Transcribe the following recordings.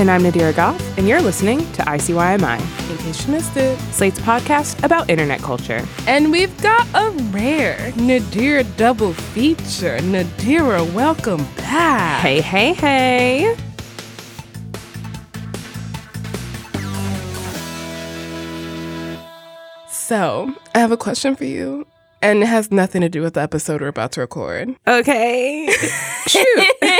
And I'm Nadira Goffe, and you're listening to ICYMI, In case you missed it. Slate's podcast about internet culture. And we've got a rare Nadira double feature. Nadira, welcome back. Hey, hey, hey. So, I have a question for you, and it has nothing to do with the episode we're about to record. Okay. Shoot.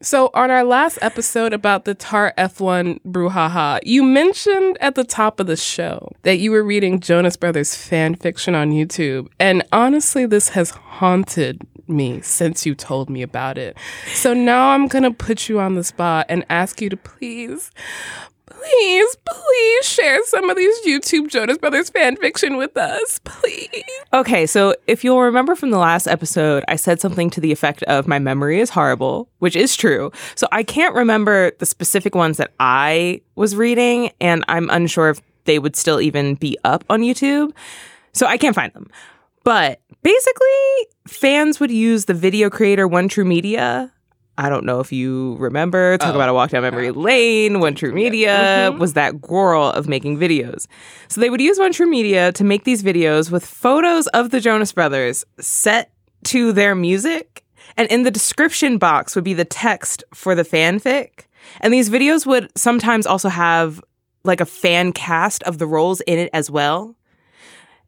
so, on our last episode about the Tart F1 brouhaha, you mentioned at the top of the show that you were reading Jonas Brothers fan fiction on YouTube. And honestly, this has haunted me since you told me about it. So now I'm going to put you on the spot and ask you to please. Please, please share some of these YouTube Jonas Brothers fan fiction with us, please. okay, so if you'll remember from the last episode, I said something to the effect of my memory is horrible, which is true. So I can't remember the specific ones that I was reading, and I'm unsure if they would still even be up on YouTube. So I can't find them. But basically, fans would use the video creator One True Media. I don't know if you remember. Talk Oh. about a walk down memory lane. One True Media mm-hmm. was that girl of making videos. So they would use One True Media to make these videos with photos of the Jonas Brothers set to their music. And in the description box would be the text for the fanfic. And these videos would sometimes also have like a fan cast of the roles in it as well.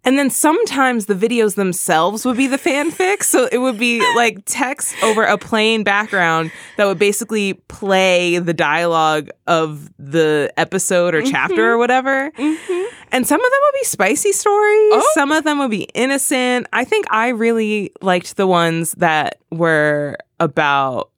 And then sometimes the videos themselves would be the fanfic. So it would be like text over a plain background that would basically play the dialogue of the episode or chapter or mm-hmm. whatever. Mm-hmm. And some of them would be spicy stories. Oh. Some of them would be innocent. I think I really liked the ones that were about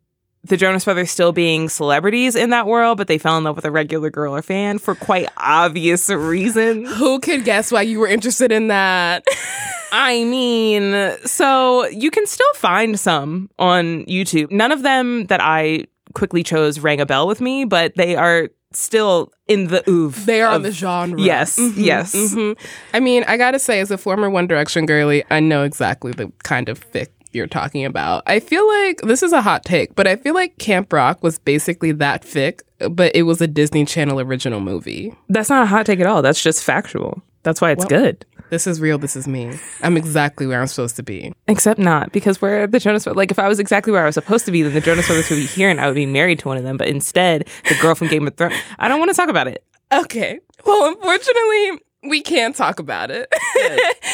the Jonas Brothers still being celebrities in that world, but they fell in love with a regular girl or fan for quite obvious reasons. Who could guess why you were interested in that? I mean, so you can still find some on YouTube. None of them that I quickly chose rang a bell with me, but they are still in the oeuvre. They are on the genre. Yes, yes. Mhm. I mean, I gotta say, as a former One Direction girly, I know exactly the kind of fic you're talking about. I feel like this is a hot take, but I feel like Camp Rock was basically that fic, but it was a Disney Channel original movie. That's not a hot take at all. That's just factual. That's why it's Well- good. This is real. This is me. I'm exactly where I'm supposed to be. Except not, because we're the Jonas Brothers. Like, if I was exactly where I was supposed to be, then the Jonas Brothers would be here and I would be married to one of them. But instead, the girl from Game of Thrones, I don't want to talk about it. Okay. Well, unfortunately, we can't talk about it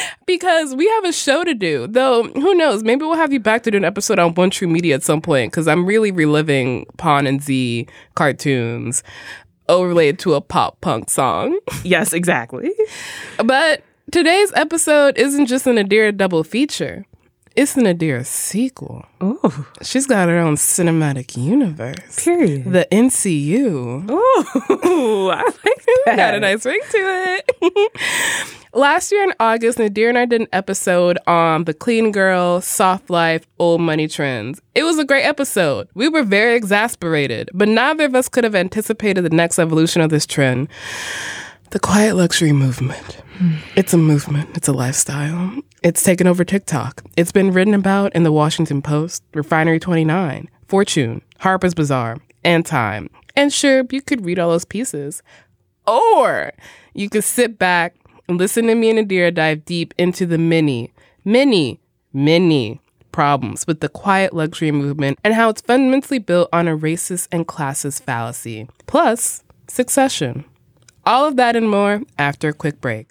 because we have a show to do. Though, who knows? Maybe we'll have you back to do an episode on One True Media at some point because I'm really reliving Pon and Zi cartoons overlaid to a pop punk song. Yes, exactly. But today's episode isn't just a Nadira double feature. It's a Nadira sequel. Ooh, She's got her own cinematic universe. period. The NCU. Ooh, I like that. Got a nice ring to it. Last year in August, Nadir and I did an episode on the clean girl, soft life, old money trends. It was a great episode. We were very exasperated, but neither of us could have anticipated the next evolution of this trend. The quiet luxury movement. Hmm. It's a movement, it's a lifestyle. It's taken over TikTok. It's been written about in the Washington Post, Refinery 29, Fortune, Harper's Bazaar, and Time. And sure, you could read all those pieces. Or you could sit back and listen to me and Nadira dive deep into the many, many, many problems with the quiet luxury movement and how it's fundamentally built on a racist and classist fallacy. Plus, succession. All of that and more after a quick break.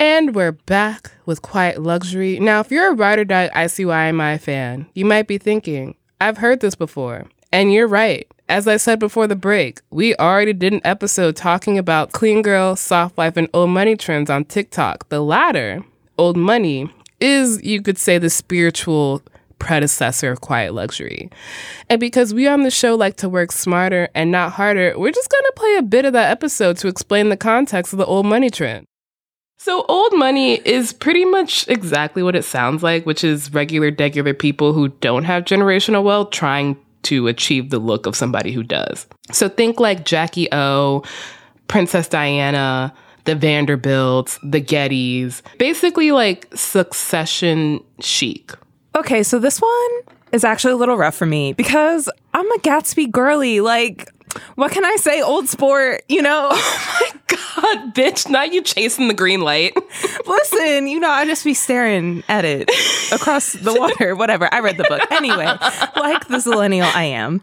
And we're back with Quiet Luxury. Now, if you're a Ride or Die ICYMI fan, you might be thinking, I've heard this before. And you're right. As I said before the break, we already did an episode talking about clean girl, soft life, and old money trends on TikTok. The latter, old money, is, you could say, the spiritual predecessor of quiet luxury. And because we on the show like to work smarter and not harder, we're just going to play a bit of that episode to explain the context of the old money trend. So, old money is pretty much exactly what it sounds like, which is regular, degular people who don't have generational wealth trying to achieve the look of somebody who does. So, think like Jackie O, Princess Diana, the Vanderbilts, the Gettys, basically like succession chic. Okay, so this one is actually a little rough for me because I'm a Gatsby girly. Like, what can I say? Old sport, you know? Oh my god, bitch, not you chasing the green light. Listen, you know, I just be staring at it across the water, whatever. I read the book. Anyway, like the millennial I am,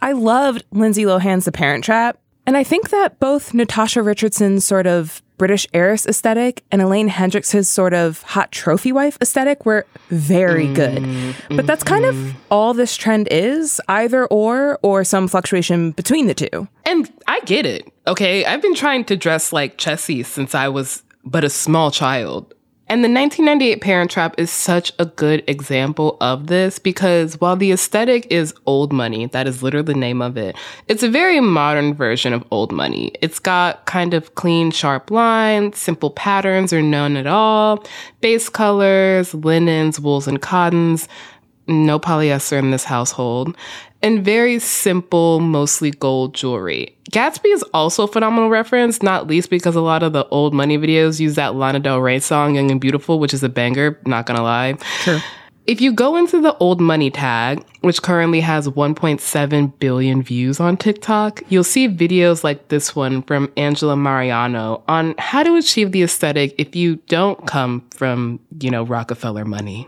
I loved Lindsay Lohan's The Parent Trap. And I think that both Natasha Richardson's sort of British heiress aesthetic and Elaine Hendrix's sort of hot trophy wife aesthetic were very mm. good. But that's kind of mm-hmm. all this trend is either or, or some fluctuation between the two. And I get it. Okay. I've been trying to dress like Chessy since I was but a small child. And the 1998 Parent Trap is such a good example of this because while the aesthetic is old money, that is literally the name of it, it's a very modern version of old money. It's got kind of clean, sharp lines, simple patterns or none at all, base colors, linens, wools, and cottons, no polyester in this household, and very simple, mostly gold jewelry. Gatsby is also a phenomenal reference, not least because a lot of the old money videos use that Lana Del Rey song, Young and Beautiful, which is a banger, not gonna lie. Sure. If you go into the old money tag, which currently has 1.7 billion views on TikTok, you'll see videos like this one from Angela Mariano on how to achieve the aesthetic if you don't come from, you know, Rockefeller money.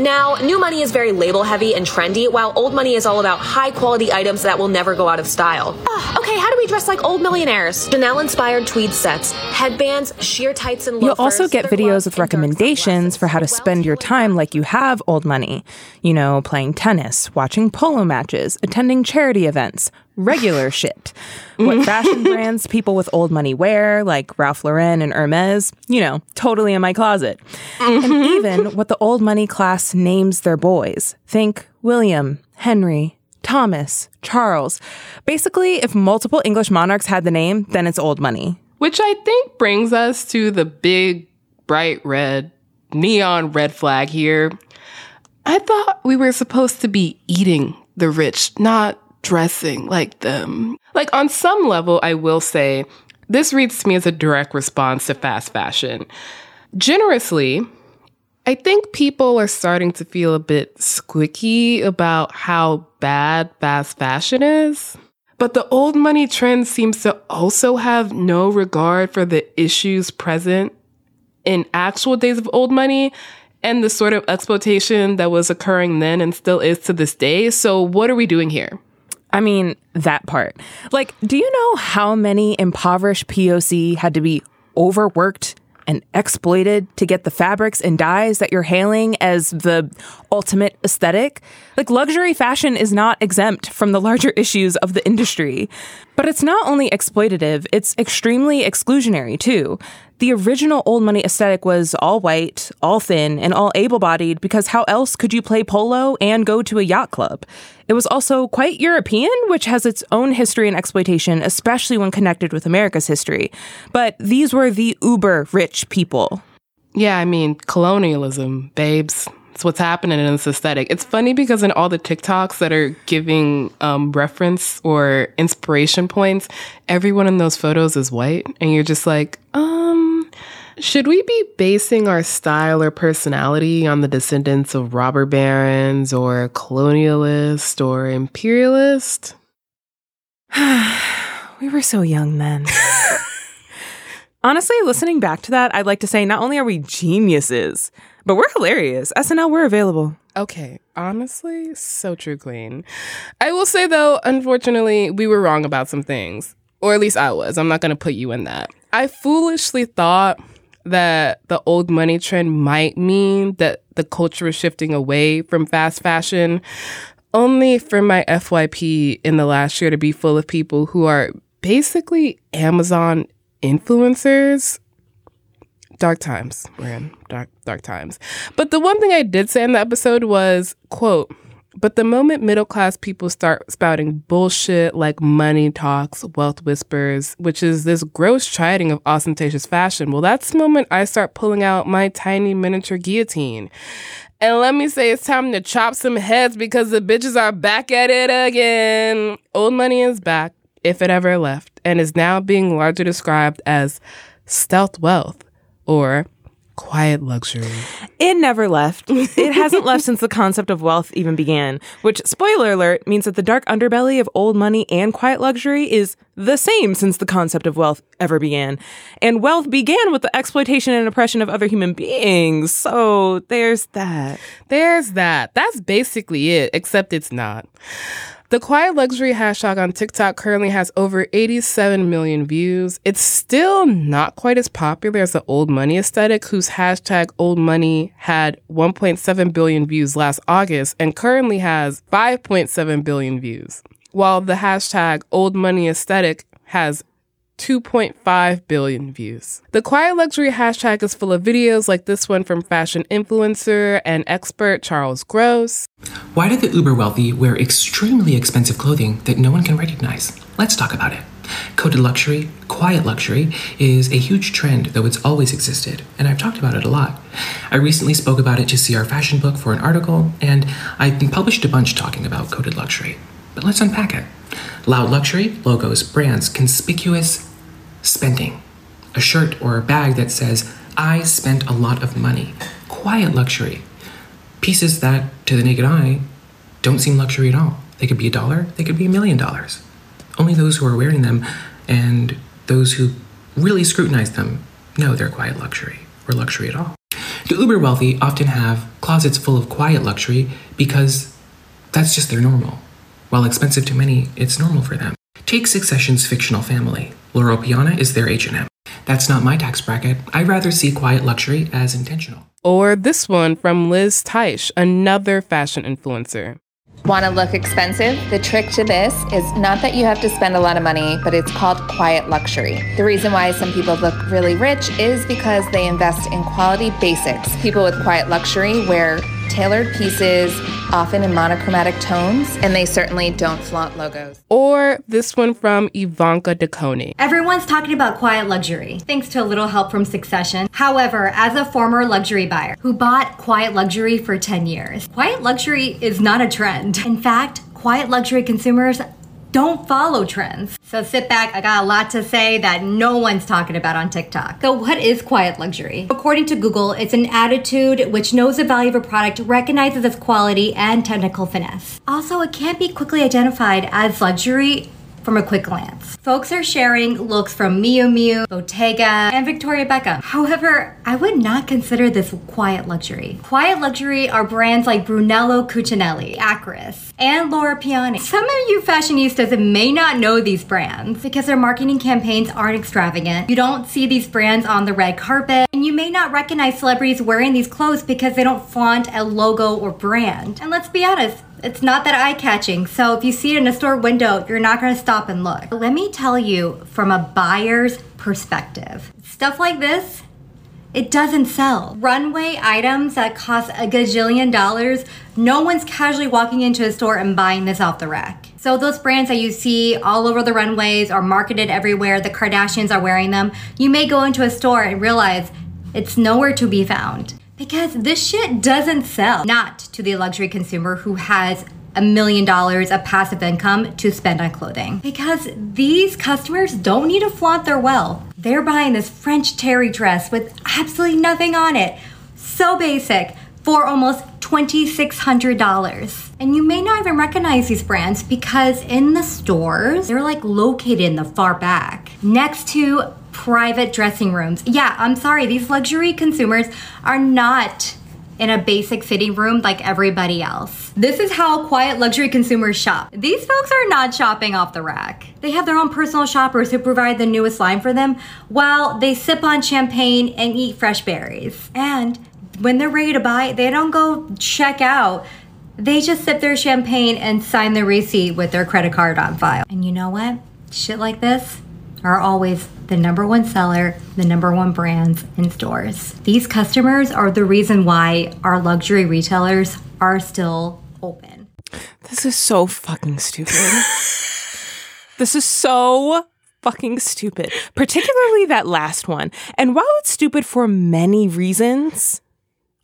Now, new money is very label heavy and trendy, while old money is all about high quality items that will never go out of style. Ugh, okay, how do we dress like old millionaires? Chanel inspired tweed sets, headbands, sheer tights, and loafers. You'll also get videos with recommendations for how to spend your time like you have old money. You know, playing tennis, watching polo matches, attending charity events, regular shit. What fashion brands people with old money wear, like Ralph Lauren and Hermes, you know, totally in my closet. And mm-hmm. even what the old money class names their boys. Think William, Henry, Thomas, Charles. Basically, if multiple English monarchs had the name, then it's old money. Which I think brings us to the big, bright red, neon red flag here. I thought we were supposed to be eating the rich, not dressing like them. Like, on some level, I will say, this reads to me as a direct response to fast fashion. Generously, I think people are starting to feel a bit squicky about how bad fast fashion is. But the old money trend seems to also have no regard for the issues present in actual days of old money and the sort of exploitation that was occurring then and still is to this day. So, what are we doing here? I mean, that part. Like, do you know how many impoverished POC had to be overworked and exploited to get the fabrics and dyes that you're hailing as the ultimate aesthetic? Like, luxury fashion is not exempt from the larger issues of the industry. But it's not only exploitative, it's extremely exclusionary too. The original old money aesthetic was all white, all thin, and all able bodied because how else could you play polo and go to a yacht club? It was also quite European, which has its own history and exploitation, especially when connected with America's history. But these were the uber rich people. Yeah, I mean, colonialism, babes. It's what's happening in this aesthetic. It's funny because in all the TikToks that are giving um, reference or inspiration points, everyone in those photos is white. And you're just like, um, should we be basing our style or personality on the descendants of robber barons or colonialist or imperialist? we were so young then. Honestly, listening back to that, I'd like to say not only are we geniuses, but we're hilarious. SNL, we're available. Okay, honestly, so true, Queen. I will say though, unfortunately, we were wrong about some things. Or at least I was. I'm not going to put you in that. I foolishly thought that the old money trend might mean that the culture is shifting away from fast fashion, only for my FYP in the last year to be full of people who are basically Amazon influencers. Dark times. We're in dark dark times. But the one thing I did say in the episode was, quote, but the moment middle class people start spouting bullshit like money talks, wealth whispers, which is this gross chiding of ostentatious fashion, well, that's the moment I start pulling out my tiny miniature guillotine. And let me say, it's time to chop some heads because the bitches are back at it again. Old money is back, if it ever left, and is now being largely described as stealth wealth or quiet luxury. It never left. It hasn't left since the concept of wealth even began, which, spoiler alert, means that the dark underbelly of old money and quiet luxury is the same since the concept of wealth ever began. And wealth began with the exploitation and oppression of other human beings. So there's that. There's that. That's basically it, except it's not. The Quiet Luxury hashtag on TikTok currently has over 87 million views. It's still not quite as popular as the Old Money aesthetic, whose hashtag Old Money had 1.7 billion views last August and currently has 5.7 billion views. While the hashtag Old Money aesthetic has 2.5 billion views. The quiet luxury hashtag is full of videos like this one from fashion influencer and expert Charles Gross. Why do the uber wealthy wear extremely expensive clothing that no one can recognize? Let's talk about it. Coded luxury, quiet luxury, is a huge trend, though it's always existed, and I've talked about it a lot. I recently spoke about it to CR Fashion Book for an article, and I've been published a bunch talking about coded luxury. But let's unpack it. Loud luxury, logos, brands, conspicuous spending. A shirt or a bag that says, I spent a lot of money. Quiet luxury. Pieces that, to the naked eye, don't seem luxury at all. They could be a dollar, they could be a million dollars. Only those who are wearing them and those who really scrutinize them know they're quiet luxury or luxury at all. The uber wealthy often have closets full of quiet luxury because that's just their normal. While expensive to many, it's normal for them. Take Succession's fictional family. Loro Piana is their H&M. That's not my tax bracket. I'd rather see quiet luxury as intentional. Or this one from Liz Teich, another fashion influencer. Want to look expensive? The trick to this is not that you have to spend a lot of money, but it's called quiet luxury. The reason why some people look really rich is because they invest in quality basics. People with quiet luxury wear tailored pieces, often in monochromatic tones, and they certainly don't flaunt logos. Or this one from Ivanka DeCone. Everyone's talking about quiet luxury, thanks to a little help from Succession. However, as a former luxury buyer who bought quiet luxury for 10 years, quiet luxury is not a trend. In fact, quiet luxury consumers don't follow trends. So sit back, I got a lot to say that no one's talking about on TikTok. So, what is quiet luxury? According to Google, it's an attitude which knows the value of a product, recognizes its quality and technical finesse. Also, it can't be quickly identified as luxury from a quick glance. Folks are sharing looks from Miu Miu, Bottega, and Victoria Beckham. However, I would not consider this quiet luxury. Quiet luxury are brands like Brunello Cucinelli, Akris, and Loro Piana. Some of you fashionistas may not know these brands because their marketing campaigns aren't extravagant. You don't see these brands on the red carpet, and you may not recognize celebrities wearing these clothes because they don't flaunt a logo or brand. And let's be honest, it's not that eye catching. So if you see it in a store window, you're not to stop and look. Let me tell you from a buyer's perspective. Stuff like this, it doesn't sell. Runway items that cost a gazillion dollars, no one's casually walking into a store and buying this off the rack. So those brands that you see all over the runways are marketed everywhere, the Kardashians are wearing them, you may go into a store and realize it's nowhere to be found. Because this shit doesn't sell. Not to the luxury consumer who has a million dollars of passive income to spend on clothing. Because these customers don't need to flaunt their wealth. They're buying this French terry dress with absolutely nothing on it. So basic for almost $2,600. And you may not even recognize these brands because in the stores, they're like located in the far back next to private dressing rooms. Yeah, I'm sorry, these luxury consumers are not in a basic fitting room like everybody else. This is how quiet luxury consumers shop. These folks are not shopping off the rack. They have their own personal shoppers who provide the newest line for them while they sip on champagne and eat fresh berries. And when they're ready to buy, they don't go check out. They just sip their champagne and sign the receipt with their credit card on file. And you know what? Shit like this are always the number one seller, the number one brands in stores. These customers are the reason why our luxury retailers are still open. This is so fucking stupid. this is so fucking stupid, particularly that last one. And while it's stupid for many reasons,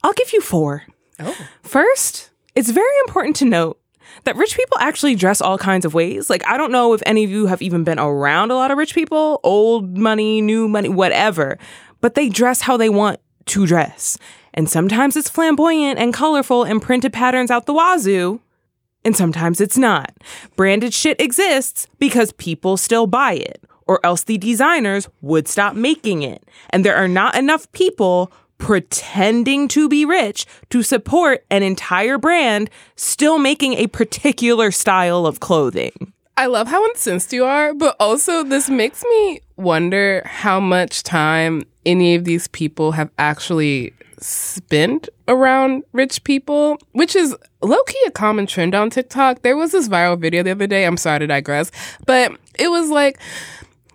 I'll give you four. Oh. First, it's very important to note that rich people actually dress all kinds of ways. Like, I don't know if any of you have even been around a lot of rich people, old money, new money, whatever, but they dress how they want to dress. And sometimes it's flamboyant and colorful and printed patterns out the wazoo. And sometimes it's not. Branded shit exists because people still buy it, or else the designers would stop making it. And there are not enough people pretending to be rich to support an entire brand still making a particular style of clothing. I love how incensed you are, but also this makes me wonder how much time any of these people have actually spent around rich people, which is low key a common trend on TikTok. There was this viral video the other day. I'm sorry to digress, but it was like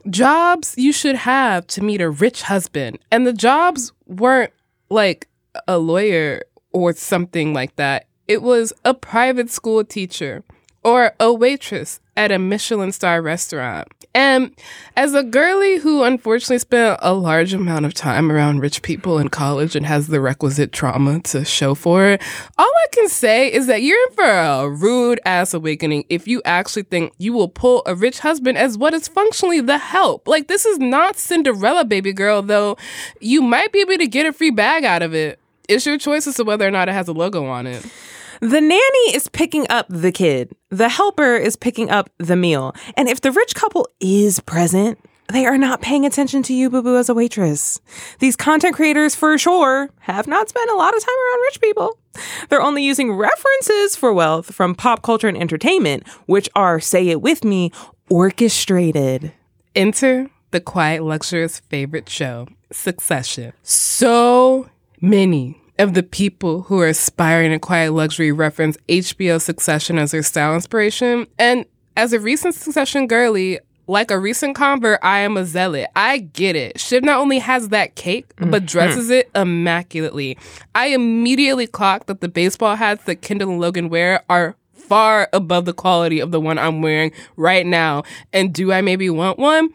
jobs you should have to meet a rich husband. And the jobs weren't like a lawyer or something like that. It was a private school teacher or a waitress at a Michelin star restaurant. And as a girly who unfortunately spent a large amount of time around rich people in college and has the requisite trauma to show for it, all I can say is that you're in for a rude ass awakening if you actually think you will pull a rich husband as what is functionally the help. Like, this is not Cinderella, baby girl, though you might be able to get a free bag out of it. It's your choice as to whether or not it has a logo on it. The nanny is picking up the kid. The helper is picking up the meal. And if the rich couple is present, they are not paying attention to you, boo boo, as a waitress. These content creators, for sure, have not spent a lot of time around rich people. They're only using references for wealth from pop culture and entertainment, which are, say it with me, orchestrated. Enter the quiet luxurious favorite show, Succession. So many of the people who are aspiring to quiet luxury reference HBO Succession as their style inspiration. And as a recent Succession girly, like a recent convert, I am a zealot. I get it. Shiv not only has that cake, mm, but mm. dresses it immaculately. I immediately clocked that the baseball hats that Kendall and Logan wear are far above the quality of the one I'm wearing right now. And do I maybe want one?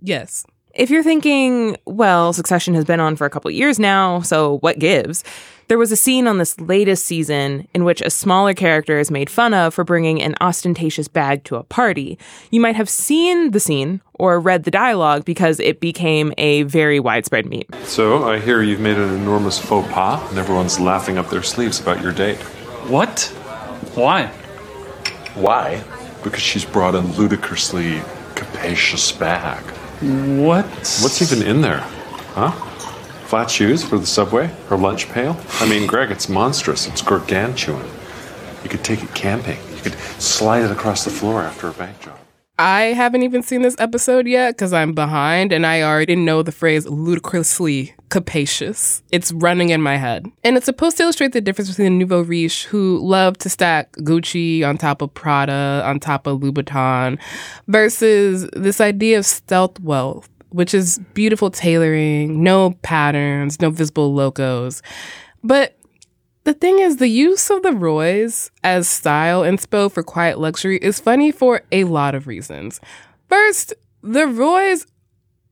Yes. If you're thinking, well, Succession has been on for a couple years now, so what gives? There was a scene on this latest season in which a smaller character is made fun of for bringing an ostentatious bag to a party. You might have seen the scene or read the dialogue because it became a very widespread meme. So, I hear you've made an enormous faux pas, and everyone's laughing up their sleeves about your date. What? Why? Why? Because she's brought a ludicrously capacious bag. What? What's even in there? Huh? Flat shoes for the subway? Her lunch pail? I mean, Greg, it's monstrous. It's gargantuan. You could take it camping. You could slide it across the floor after a bank job. I haven't even seen this episode yet because I'm behind and I already know the phrase ludicrously capacious. It's running in my head. And it's supposed to illustrate the difference between the nouveau riche who love to stack Gucci on top of Prada, on top of Louboutin, versus this idea of stealth wealth which is beautiful tailoring, no patterns, no visible logos. But the thing is, the use of the Roys as style inspo for quiet luxury is funny for a lot of reasons. First, the Roys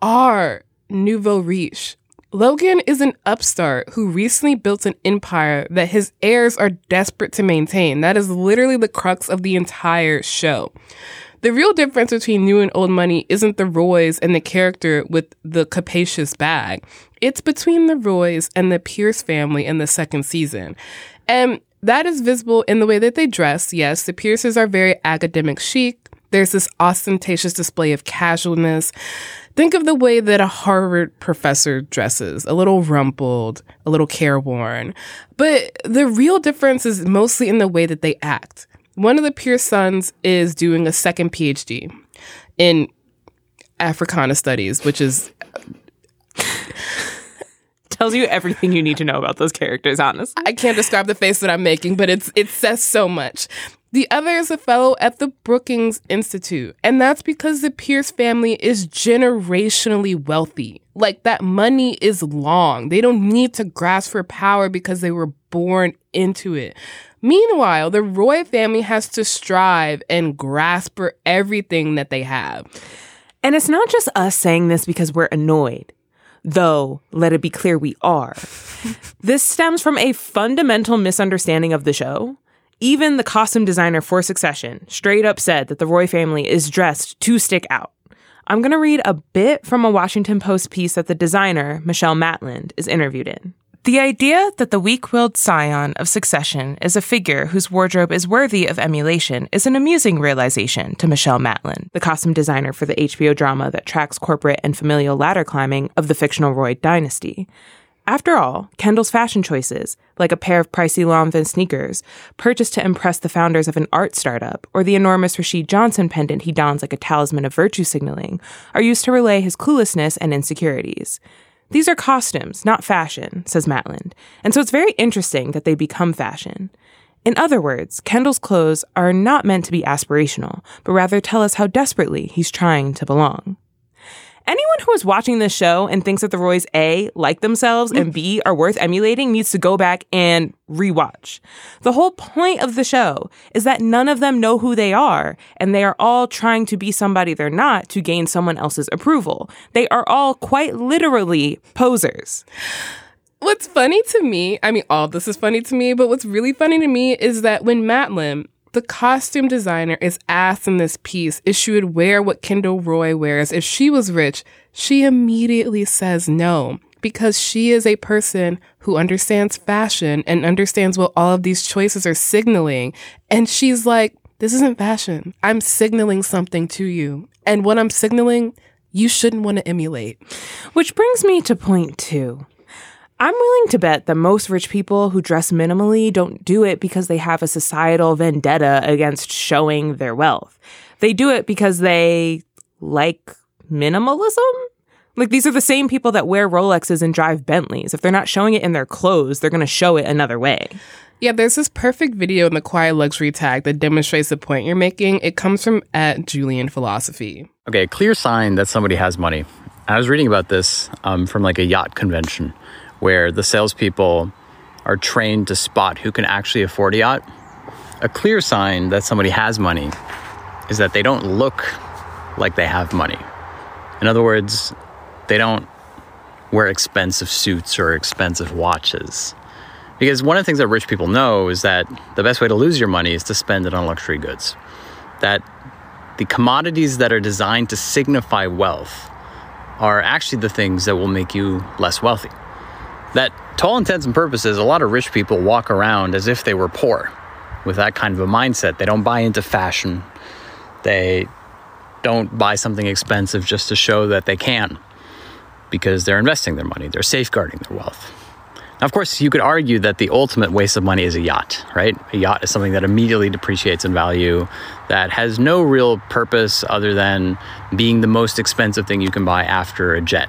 are nouveau riche. Logan is an upstart who recently built an empire that his heirs are desperate to maintain. That is literally the crux of the entire show. The real difference between new and old money isn't the Roys and the character with the capacious bag. It's between the Roys and the Pierce family in the second season. And that is visible in the way that they dress. Yes, the Pierces are very academic chic. There's this ostentatious display of casualness. Think of the way that a Harvard professor dresses a little rumpled, a little careworn. But the real difference is mostly in the way that they act. One of the Pierce sons is doing a second PhD in Africana studies, which is tells you everything you need to know about those characters, honestly. I can't describe the face that I'm making, but it's it says so much. The other is a fellow at the Brookings Institute, and that's because the Pierce family is generationally wealthy. Like that money is long. They don't need to grasp for power because they were born into it. Meanwhile, the Roy family has to strive and grasp for everything that they have. And it's not just us saying this because we're annoyed though let it be clear we are. this stems from a fundamental misunderstanding of the show. Even the costume designer for Succession straight up said that the Roy family is dressed to stick out. I'm going to read a bit from a Washington Post piece that the designer, Michelle Matland, is interviewed in. The idea that the weak willed scion of succession is a figure whose wardrobe is worthy of emulation is an amusing realization to Michelle Matland, the costume designer for the HBO drama that tracks corporate and familial ladder climbing of the fictional Roy dynasty. After all, Kendall's fashion choices, like a pair of pricey Lanvin sneakers, purchased to impress the founders of an art startup, or the enormous Rashid Johnson pendant he dons like a talisman of virtue signaling, are used to relay his cluelessness and insecurities. These are costumes, not fashion, says Matland, and so it's very interesting that they become fashion. In other words, Kendall's clothes are not meant to be aspirational, but rather tell us how desperately he's trying to belong. Anyone who is watching this show and thinks that the Roys A like themselves and B are worth emulating needs to go back and rewatch. The whole point of the show is that none of them know who they are and they are all trying to be somebody they're not to gain someone else's approval. They are all quite literally posers. What's funny to me, I mean, all this is funny to me, but what's really funny to me is that when Matland the costume designer is asked in this piece if she would wear what Kendall Roy wears if she was rich. She immediately says no because she is a person who understands fashion and understands what all of these choices are signaling. And she's like, this isn't fashion. I'm signaling something to you. And what I'm signaling, you shouldn't want to emulate. Which brings me to point two. I'm willing to bet that most rich people who dress minimally don't do it because they have a societal vendetta against showing their wealth. They do it because they like minimalism. Like these are the same people that wear Rolexes and drive Bentleys. If they're not showing it in their clothes, they're going to show it another way. Yeah, there's this perfect video in the Quiet Luxury tag that demonstrates the point you're making. It comes from at Julian Philosophy. Okay, a clear sign that somebody has money. I was reading about this um, from like a yacht convention where the salespeople are trained to spot who can actually afford a yacht. A clear sign that somebody has money is that they don't look like they have money. In other words, they don't wear expensive suits or expensive watches. Because one of the things that rich people know is that the best way to lose your money is to spend it on luxury goods. That the commodities that are designed to signify wealth are actually the things that will make you less wealthy that to all intents and purposes, a lot of rich people walk around as if they were poor with that kind of a mindset. They don't buy into fashion. They don't buy something expensive just to show that they can because they're investing their money, they're safeguarding their wealth. Now, of course, you could argue that the ultimate waste of money is a yacht, right? A yacht is something that immediately depreciates in value, that has no real purpose other than being the most expensive thing you can buy after a jet.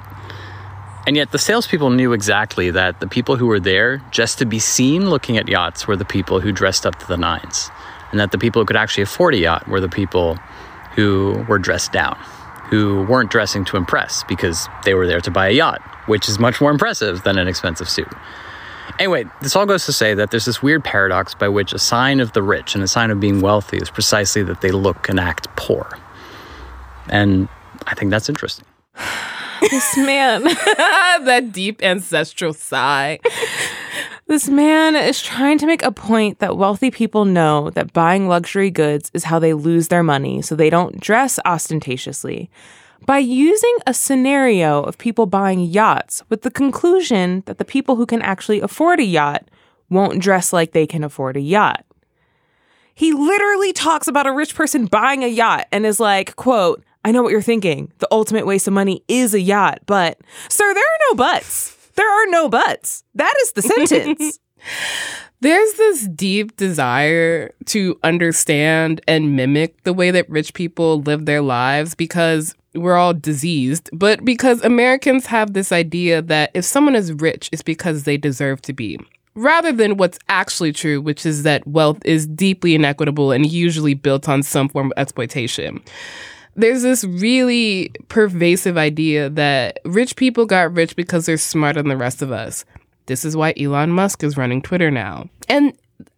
And yet, the salespeople knew exactly that the people who were there just to be seen looking at yachts were the people who dressed up to the nines, and that the people who could actually afford a yacht were the people who were dressed down, who weren't dressing to impress because they were there to buy a yacht, which is much more impressive than an expensive suit. Anyway, this all goes to say that there's this weird paradox by which a sign of the rich and a sign of being wealthy is precisely that they look and act poor. And I think that's interesting. This man, that deep ancestral sigh. This man is trying to make a point that wealthy people know that buying luxury goods is how they lose their money, so they don't dress ostentatiously. By using a scenario of people buying yachts with the conclusion that the people who can actually afford a yacht won't dress like they can afford a yacht. He literally talks about a rich person buying a yacht and is like, quote, I know what you're thinking. The ultimate waste of money is a yacht, but sir, there are no buts. There are no buts. That is the sentence. There's this deep desire to understand and mimic the way that rich people live their lives because we're all diseased, but because Americans have this idea that if someone is rich, it's because they deserve to be. Rather than what's actually true, which is that wealth is deeply inequitable and usually built on some form of exploitation there's this really pervasive idea that rich people got rich because they're smarter than the rest of us. This is why Elon Musk is running Twitter now. And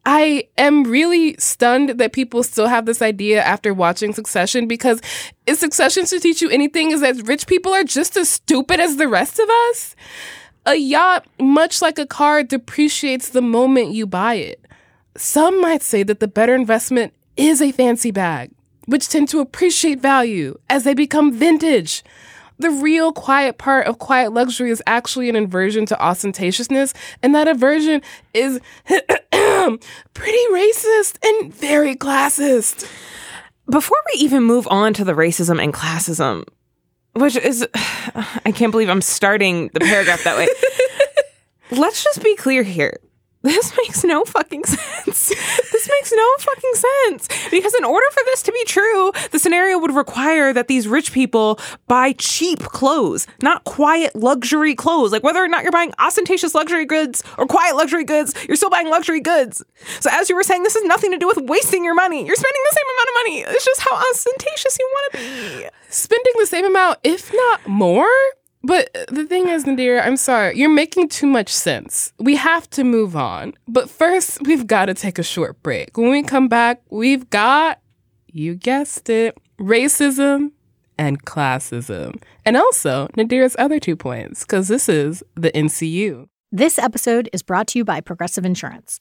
I am really stunned that people still have this idea after watching Succession because if Succession to teach you anything is that rich people are just as stupid as the rest of us. A yacht, much like a car, depreciates the moment you buy it. Some might say that the better investment is a fancy bag which tend to appreciate value as they become vintage. The real quiet part of quiet luxury is actually an aversion to ostentatiousness, and that aversion is pretty racist and very classist. Before we even move on to the racism and classism, which is, I can't believe I'm starting the paragraph that way. Let's just be clear here. This makes no fucking sense. this makes no fucking sense. Because in order for this to be true, the scenario would require that these rich people buy cheap clothes, not quiet luxury clothes. Like whether or not you're buying ostentatious luxury goods or quiet luxury goods, you're still buying luxury goods. So as you were saying, this has nothing to do with wasting your money. You're spending the same amount of money. It's just how ostentatious you want to be. Spending the same amount, if not more. But the thing is, Nadir, I'm sorry, you're making too much sense. We have to move on. But first, we've got to take a short break. When we come back, we've got, you guessed it, racism and classism. And also Nadir's other two points, because this is the NCU. This episode is brought to you by Progressive Insurance.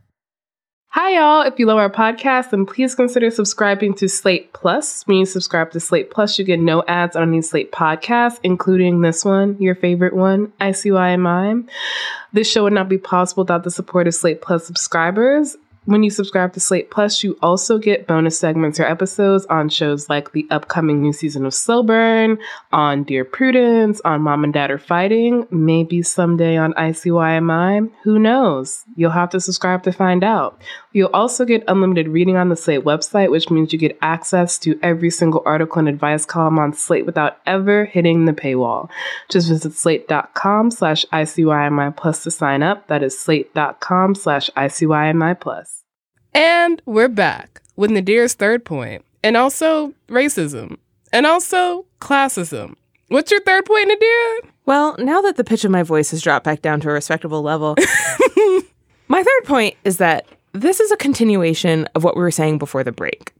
Hi, y'all. If you love our podcast, then please consider subscribing to Slate Plus. When you subscribe to Slate Plus, you get no ads on any Slate podcasts, including this one, your favorite one, ICYMI. This show would not be possible without the support of Slate Plus subscribers. When you subscribe to Slate Plus, you also get bonus segments or episodes on shows like the upcoming new season of Slow Burn, on Dear Prudence, on Mom and Dad Are Fighting, maybe someday on ICYMI. Who knows? You'll have to subscribe to find out. You'll also get unlimited reading on the Slate website, which means you get access to every single article and advice column on Slate without ever hitting the paywall. Just visit slate.com slash ICYMI plus to sign up. That is slate.com slash ICYMI plus. And we're back with Nadir's third point, and also racism, and also classism. What's your third point, Nadir? Well, now that the pitch of my voice has dropped back down to a respectable level, my third point is that this is a continuation of what we were saying before the break.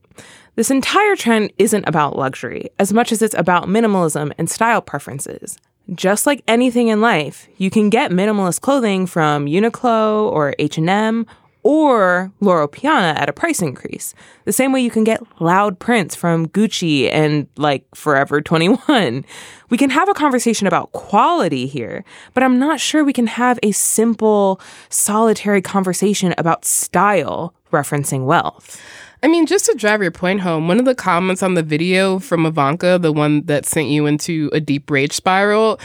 This entire trend isn't about luxury as much as it's about minimalism and style preferences. Just like anything in life, you can get minimalist clothing from Uniqlo or H&M or Loro Piana at a price increase. The same way you can get loud prints from Gucci and like Forever 21. We can have a conversation about quality here, but I'm not sure we can have a simple, solitary conversation about style referencing wealth. I mean, just to drive your point home, one of the comments on the video from Ivanka, the one that sent you into a deep rage spiral,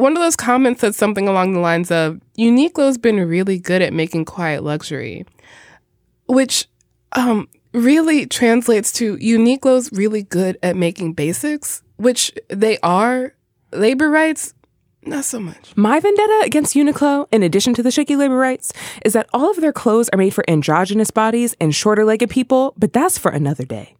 one of those comments said something along the lines of Uniqlo's been really good at making quiet luxury, which um, really translates to Uniqlo's really good at making basics, which they are. Labor rights, not so much. My vendetta against Uniqlo, in addition to the shaky labor rights, is that all of their clothes are made for androgynous bodies and shorter legged people, but that's for another day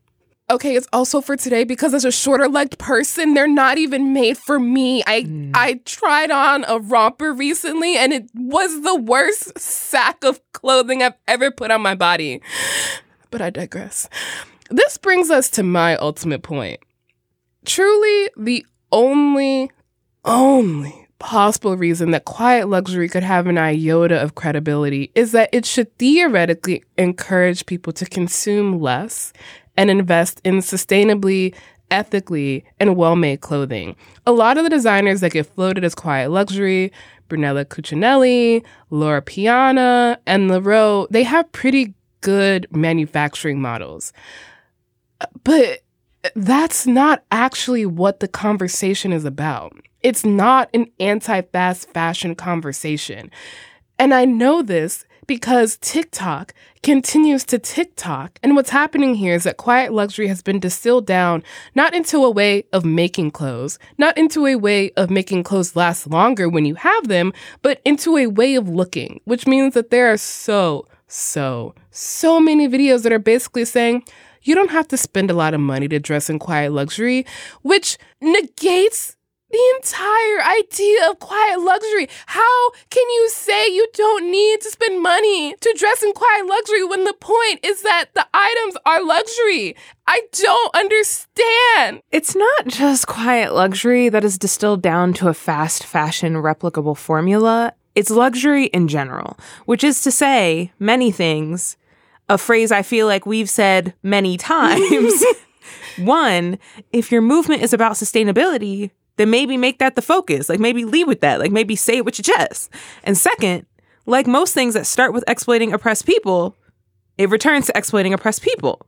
okay, it's also for today because as a shorter legged person, they're not even made for me. I mm. I tried on a romper recently and it was the worst sack of clothing I've ever put on my body. But I digress. This brings us to my ultimate point. Truly the only only possible reason that quiet luxury could have an iota of credibility is that it should theoretically encourage people to consume less and invest in sustainably, ethically, and well made clothing. A lot of the designers that get floated as quiet luxury, Brunello Cucinelli, Loro Piana, and The Row, they have pretty good manufacturing models. But that's not actually what the conversation is about. It's not an anti fast fashion conversation. And I know this because TikTok continues to TikTok. And what's happening here is that quiet luxury has been distilled down not into a way of making clothes, not into a way of making clothes last longer when you have them, but into a way of looking, which means that there are so, so, so many videos that are basically saying, you don't have to spend a lot of money to dress in quiet luxury, which negates the entire idea of quiet luxury. How can you say you don't need to spend money to dress in quiet luxury when the point is that the items are luxury? I don't understand. It's not just quiet luxury that is distilled down to a fast fashion replicable formula. It's luxury in general, which is to say many things, a phrase I feel like we've said many times. One, if your movement is about sustainability, then maybe make that the focus. Like maybe lead with that. Like maybe say it with your chest. And second, like most things that start with exploiting oppressed people, it returns to exploiting oppressed people.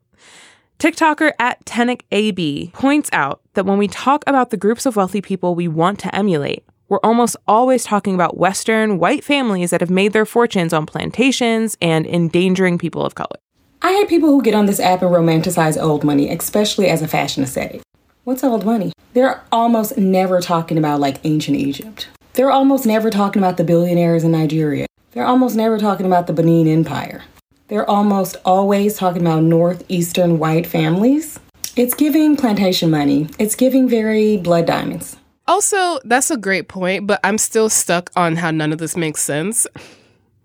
TikToker at TennicAB points out that when we talk about the groups of wealthy people we want to emulate, we're almost always talking about Western white families that have made their fortunes on plantations and endangering people of color. I hate people who get on this app and romanticize old money, especially as a fashion aesthetic. What's old money? They're almost never talking about like ancient Egypt. They're almost never talking about the billionaires in Nigeria. They're almost never talking about the Benin Empire. They're almost always talking about northeastern white families. It's giving plantation money. It's giving very blood diamonds. Also, that's a great point, but I'm still stuck on how none of this makes sense.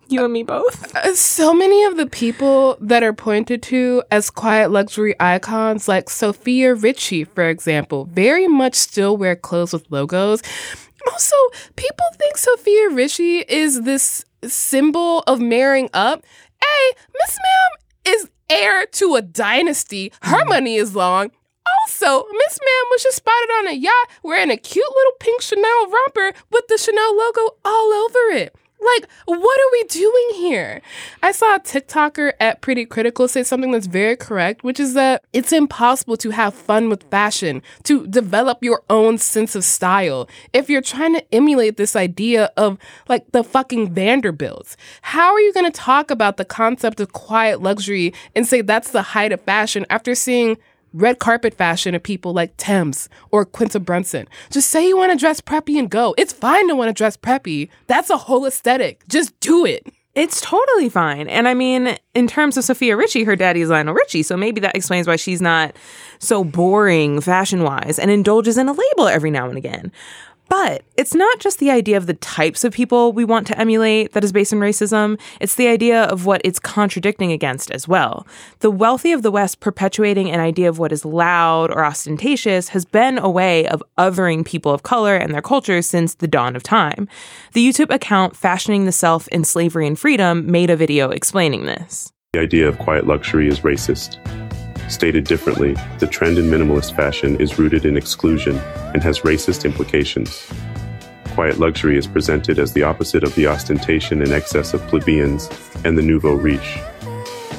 You and me both. Uh, so many of the people that are pointed to as quiet luxury icons, like Sofia Richie, for example, very much still wear clothes with logos. Also, people think Sofia Richie is this symbol of marrying up. Hey, Miss Ma'am is heir to a dynasty. Her mm. money is long. Also, Miss Ma'am was just spotted on a yacht wearing a cute little pink Chanel romper with the Chanel logo all over it. Like, what are we doing here? I saw a TikToker at Pretty Critical say something that's very correct, which is that it's impossible to have fun with fashion, to develop your own sense of style, if you're trying to emulate this idea of like the fucking Vanderbilts. How are you going to talk about the concept of quiet luxury and say that's the height of fashion after seeing red carpet fashion of people like Tems or Quinta Brunson. Just say you want to dress preppy and go. It's fine to want to dress preppy. That's a whole aesthetic. Just do it. It's totally fine. And I mean, in terms of Sofia Richie, her daddy's Lionel Richie. So maybe that explains why she's not so boring fashion wise and indulges in a label every now and again. But it's not just the idea of the types of people we want to emulate that is based in racism, it's the idea of what it's contradicting against as well. The wealthy of the West perpetuating an idea of what is loud or ostentatious has been a way of othering people of color and their culture since the dawn of time. The YouTube account Fashioning the Self in Slavery and Freedom made a video explaining this. The idea of quiet luxury is racist. Stated differently, the trend in minimalist fashion is rooted in exclusion and has racist implications. Quiet luxury is presented as the opposite of the ostentation and excess of plebeians and the nouveau riche.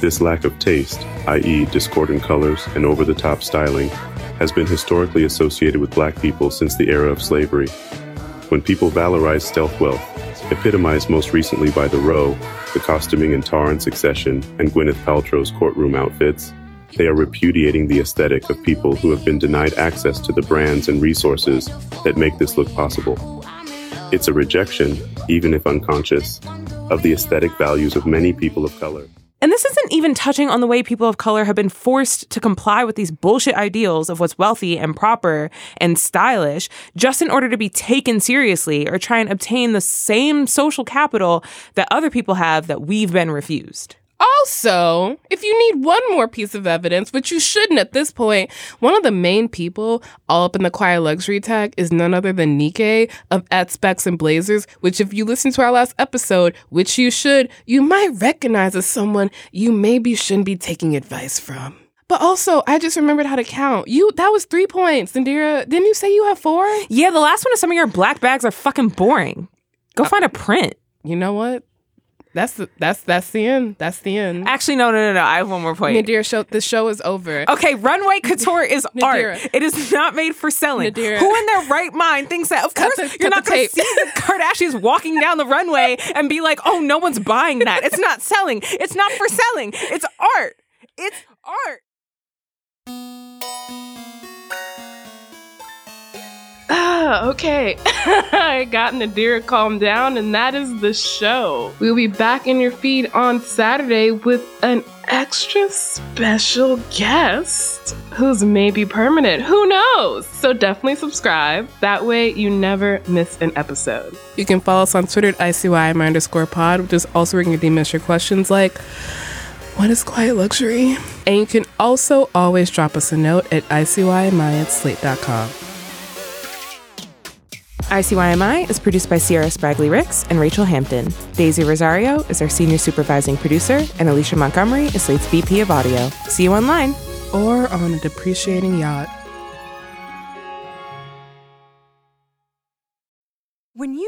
This lack of taste, i.e., discordant colors and over the top styling, has been historically associated with black people since the era of slavery. When people valorize stealth wealth, epitomized most recently by the row, the costuming in Tár and Succession, and Gwyneth Paltrow's courtroom outfits, they are repudiating the aesthetic of people who have been denied access to the brands and resources that make this look possible. It's a rejection, even if unconscious, of the aesthetic values of many people of color. And this isn't even touching on the way people of color have been forced to comply with these bullshit ideals of what's wealthy and proper and stylish just in order to be taken seriously or try and obtain the same social capital that other people have that we've been refused. Also, if you need one more piece of evidence, which you shouldn't at this point, one of the main people all up in the quiet luxury tag is none other than Nikkei of At Specs and Blazers, which if you listen to our last episode, which you should, you might recognize as someone you maybe shouldn't be taking advice from. But also, I just remembered how to count. You that was three points, Nadira. Didn't you say you have four? Yeah, the last one is some of your black bags are fucking boring. Go uh, find a print. You know what? That's the that's that's the end. That's the end. Actually, no, no, no, no. I have one more point. Nadira, show the show is over. Okay, runway couture is art. It is not made for selling. Nadira. Who in their right mind thinks that? Of Cut course, the- you're not going to see the Kardashians walking down the runway and be like, "Oh, no one's buying that. It's not selling. It's not for selling. It's art. It's art." Ah, okay. I got Nadira calmed down, and that is the show. We'll be back in your feed on Saturday with an extra special guest who's maybe permanent. Who knows? So definitely subscribe. That way you never miss an episode. You can follow us on Twitter at ICYMI underscore pod, which is also where you can DM your questions like, what is quiet luxury? And you can also always drop us a note at ICYMI at slate.com. ICYMI is produced by Se'era Spragley Ricks and Rachelle Hampton. Daisy Rosario is our senior supervising producer, and Alicia Montgomery is Slate's VP of audio. See you online. Or on a depreciating yacht.